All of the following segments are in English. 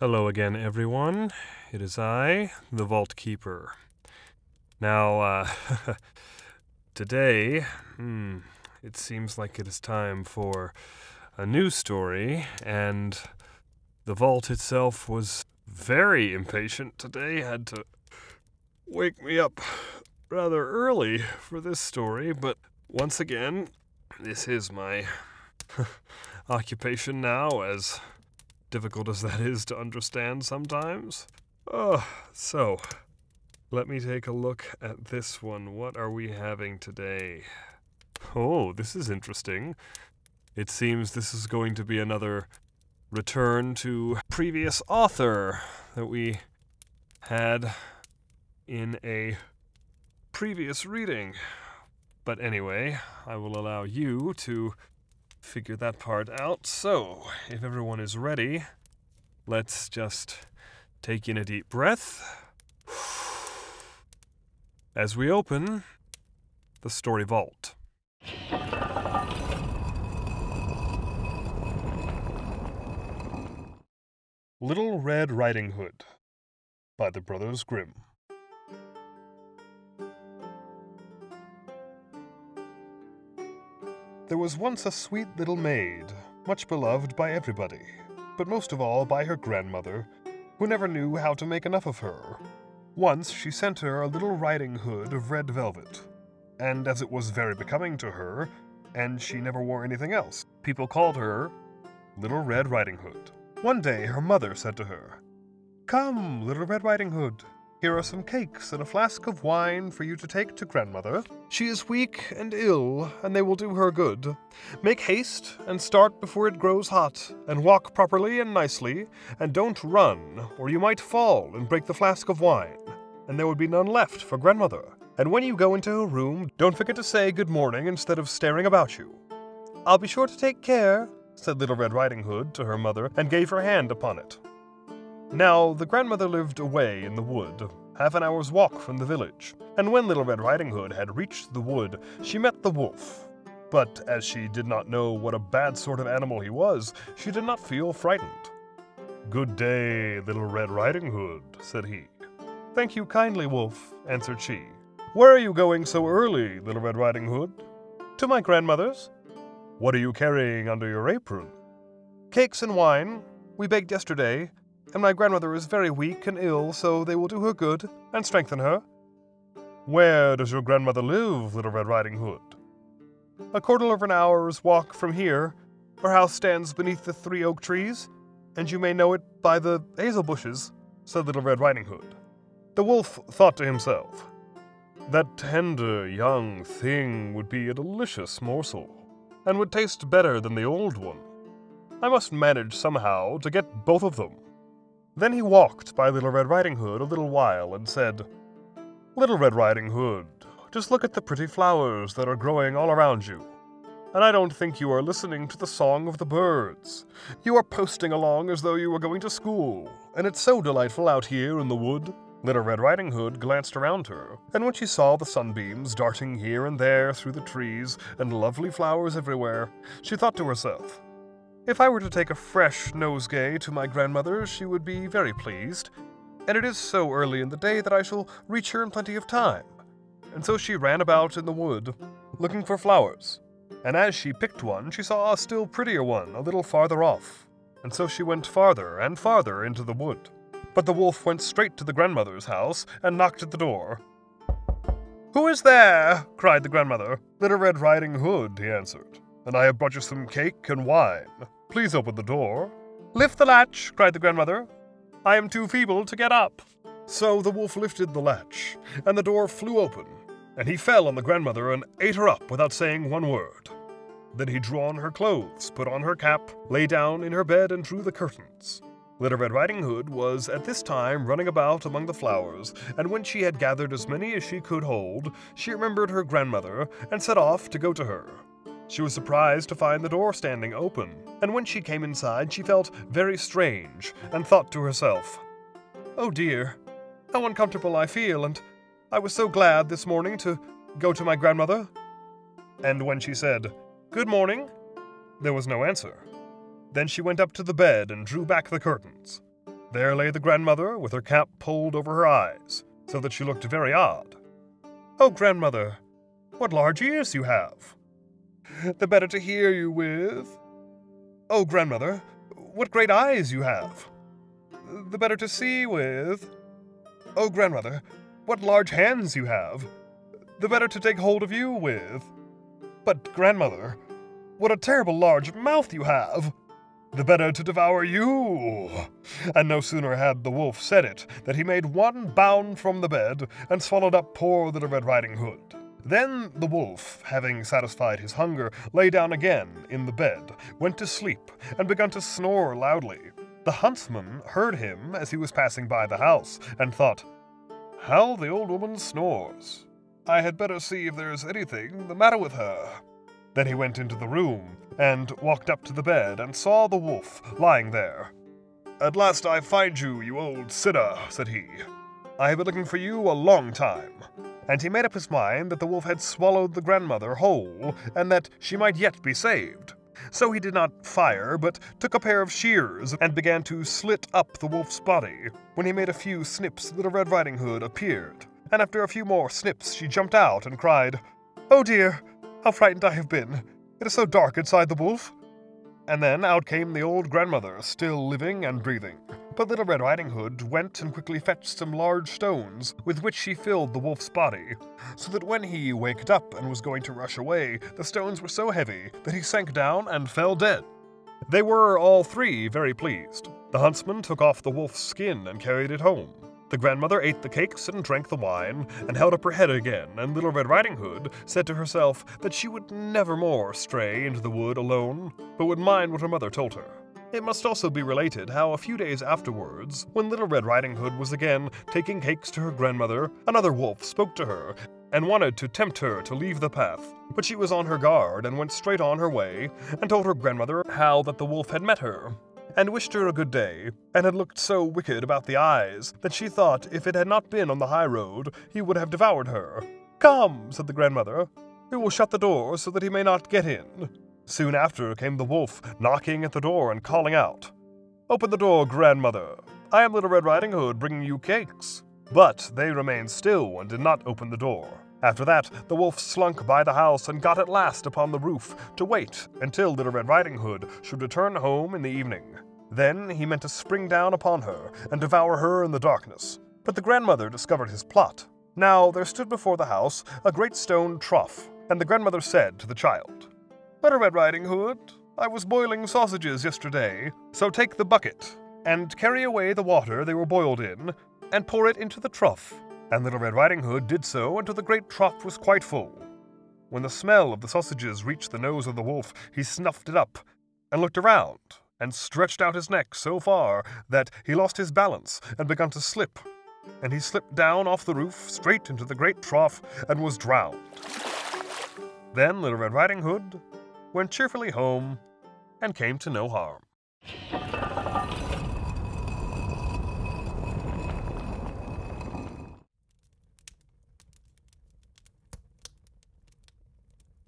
Hello again, everyone. It is I, the Vault Keeper. Now, uh, today, hmm, it seems like it is time for a new story, and the Vault itself was very impatient today, had to wake me up rather early for this story, but once again, this is my occupation now, as difficult as that is to understand sometimes. Oh, so, let me take a look at this one. What are we having today? Oh, this is interesting. It seems this is going to be another return to previous author that we had in a previous reading. But anyway, I will allow you to figure that part out. So, if everyone is ready, let's just take in a deep breath as we open the Story Vault. Little Red Riding Hood by the Brothers Grimm. There was once a sweet little maid, much beloved by everybody, but most of all by her grandmother, who never knew how to make enough of her. Once she sent her a little riding hood of red velvet, and as it was very becoming to her, and she never wore anything else, people called her Little Red Riding Hood. One day her mother said to her, Come, Little Red Riding Hood, here are some cakes and a flask of wine for you to take to grandmother. She is weak and ill, and they will do her good. Make haste and start before it grows hot, and walk properly and nicely, and don't run, or you might fall and break the flask of wine, and there would be none left for grandmother. And when you go into her room, don't forget to say good morning instead of staring about you. I'll be sure to take care, said Little Red Riding Hood to her mother, and gave her hand upon it. Now, the grandmother lived away in the wood, half an hour's walk from the village, and when Little Red Riding Hood had reached the wood, she met the wolf. But as she did not know what a bad sort of animal he was, she did not feel frightened. Good day, Little Red Riding Hood, said he. Thank you kindly, Wolf, answered she. Where are you going so early, Little Red Riding Hood? To my grandmother's. What are you carrying under your apron? Cakes and wine. We baked yesterday, and my grandmother is very weak and ill, so they will do her good and strengthen her. Where does your grandmother live, Little Red Riding Hood? A quarter of an hour's walk from here. Her house stands beneath the three oak trees, and you may know it by the hazel bushes, said Little Red Riding Hood. The wolf thought to himself, That tender young thing would be a delicious morsel, and would taste better than the old one. I must manage somehow to get both of them. Then he walked by Little Red Riding Hood a little while and said, Little Red Riding Hood, just look at the pretty flowers that are growing all around you. And I don't think you are listening to the song of the birds. You are posting along as though you were going to school, and it's so delightful out here in the wood. Little Red Riding Hood glanced around her, and when she saw the sunbeams darting here and there through the trees and lovely flowers everywhere, she thought to herself, if I were to take a fresh nosegay to my grandmother, she would be very pleased, and it is so early in the day that I shall reach her in plenty of time. And so she ran about in the wood, looking for flowers. And as she picked one, she saw a still prettier one a little farther off. And so she went farther and farther into the wood. But the wolf went straight to the grandmother's house and knocked at the door. Who is there? cried the grandmother. Little Red Riding Hood, he answered, and I have brought you some cake and wine. Please open the door. Lift the latch, cried the grandmother. I am too feeble to get up. So the wolf lifted the latch, and the door flew open, and he fell on the grandmother and ate her up without saying one word. Then he drew on her clothes, put on her cap, lay down in her bed, and drew the curtains. Little Red Riding Hood was at this time running about among the flowers, and when she had gathered as many as she could hold, she remembered her grandmother and set off to go to her. She was surprised to find the door standing open, and when she came inside, she felt very strange and thought to herself, Oh dear, how uncomfortable I feel, and I was so glad this morning to go to my grandmother. And when she said, Good morning, there was no answer. Then she went up to the bed and drew back the curtains. There lay the grandmother with her cap pulled over her eyes, so that she looked very odd. Oh, grandmother, what large ears you have! The better to hear you with. Oh, grandmother, what great eyes you have! The better to see with. Oh, grandmother, what large hands you have! The better to take hold of you with. But, grandmother, what a terrible large mouth you have! The better to devour you! And no sooner had the wolf said it than he made one bound from the bed and swallowed up poor Little Red Riding Hood. Then the wolf, having satisfied his hunger, lay down again in the bed, went to sleep, and began to snore loudly. The huntsman heard him as he was passing by the house, and thought, How the old woman snores! I had better see if there is anything the matter with her. Then he went into the room and walked up to the bed and saw the wolf lying there. At last I find you, you old sinner, said he. I have been looking for you a long time. And he made up his mind that the wolf had swallowed the grandmother whole, and that she might yet be saved. So he did not fire, but took a pair of shears and began to slit up the wolf's body. When he made a few snips, Little Red Riding Hood appeared, and after a few more snips, she jumped out and cried, Oh dear, how frightened I have been! It is so dark inside the wolf! And then out came the old grandmother, still living and breathing. But Little Red Riding Hood went and quickly fetched some large stones, with which she filled the wolf's body, so that when he waked up and was going to rush away, the stones were so heavy that he sank down and fell dead. They were all three very pleased. The huntsman took off the wolf's skin and carried it home. The grandmother ate the cakes and drank the wine, and held up her head again, and Little Red Riding Hood said to herself that she would never more stray into the wood alone, but would mind what her mother told her. It must also be related how a few days afterwards, when Little Red Riding Hood was again taking cakes to her grandmother, another wolf spoke to her and wanted to tempt her to leave the path. But she was on her guard and went straight on her way, and told her grandmother how that the wolf had met her, and wished her a good day, and had looked so wicked about the eyes that she thought if it had not been on the high road, he would have devoured her. Come, said the grandmother, we will shut the door so that he may not get in. Soon after came the wolf, knocking at the door and calling out, Open the door, grandmother. I am Little Red Riding Hood bringing you cakes. But they remained still and did not open the door. After that, the wolf slunk by the house and got at last upon the roof to wait until Little Red Riding Hood should return home in the evening. Then he meant to spring down upon her and devour her in the darkness. But the grandmother discovered his plot. Now there stood before the house a great stone trough, and the grandmother said to the child, Little Red Riding Hood, I was boiling sausages yesterday, so take the bucket and carry away the water they were boiled in, and pour it into the trough. And Little Red Riding Hood did so until the great trough was quite full. When the smell of the sausages reached the nose of the wolf, he snuffed it up and looked around and stretched out his neck so far that he lost his balance and began to slip. And he slipped down off the roof straight into the great trough and was drowned. Then Little Red Riding Hood went cheerfully home and came to no harm.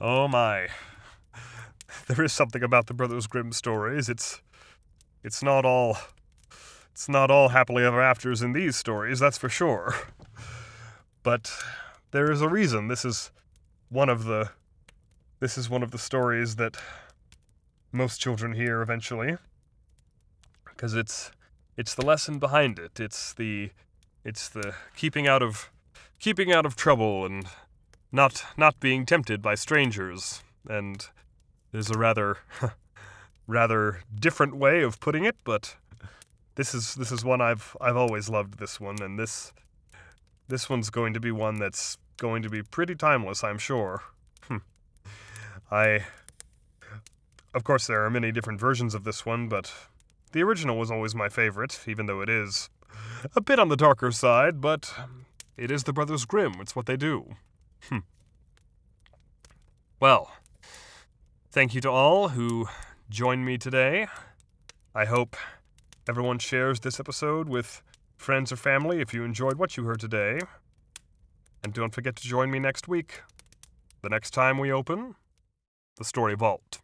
Oh my. There is something about the Brothers Grimm stories. It's it's not all it's not all happily ever afters in these stories, that's for sure. But there is a reason this is one of the this is one of the stories that most children hear eventually because it's it's the lesson behind it. It's the it's the keeping out of keeping out of trouble and not not being tempted by strangers, and there's a rather rather different way of putting it, but this is this is one I've I've always loved this one, and this this one's going to be one that's going to be pretty timeless, I'm sure. I of course there are many different versions of this one, but the original was always my favorite, even though it is a bit on the darker side, but it is the Brothers Grimm, it's what they do. Hmm. Well, thank you to all who joined me today. I hope everyone shares this episode with friends or family if you enjoyed what you heard today. And don't forget to join me next week, the next time we open the Story Vault.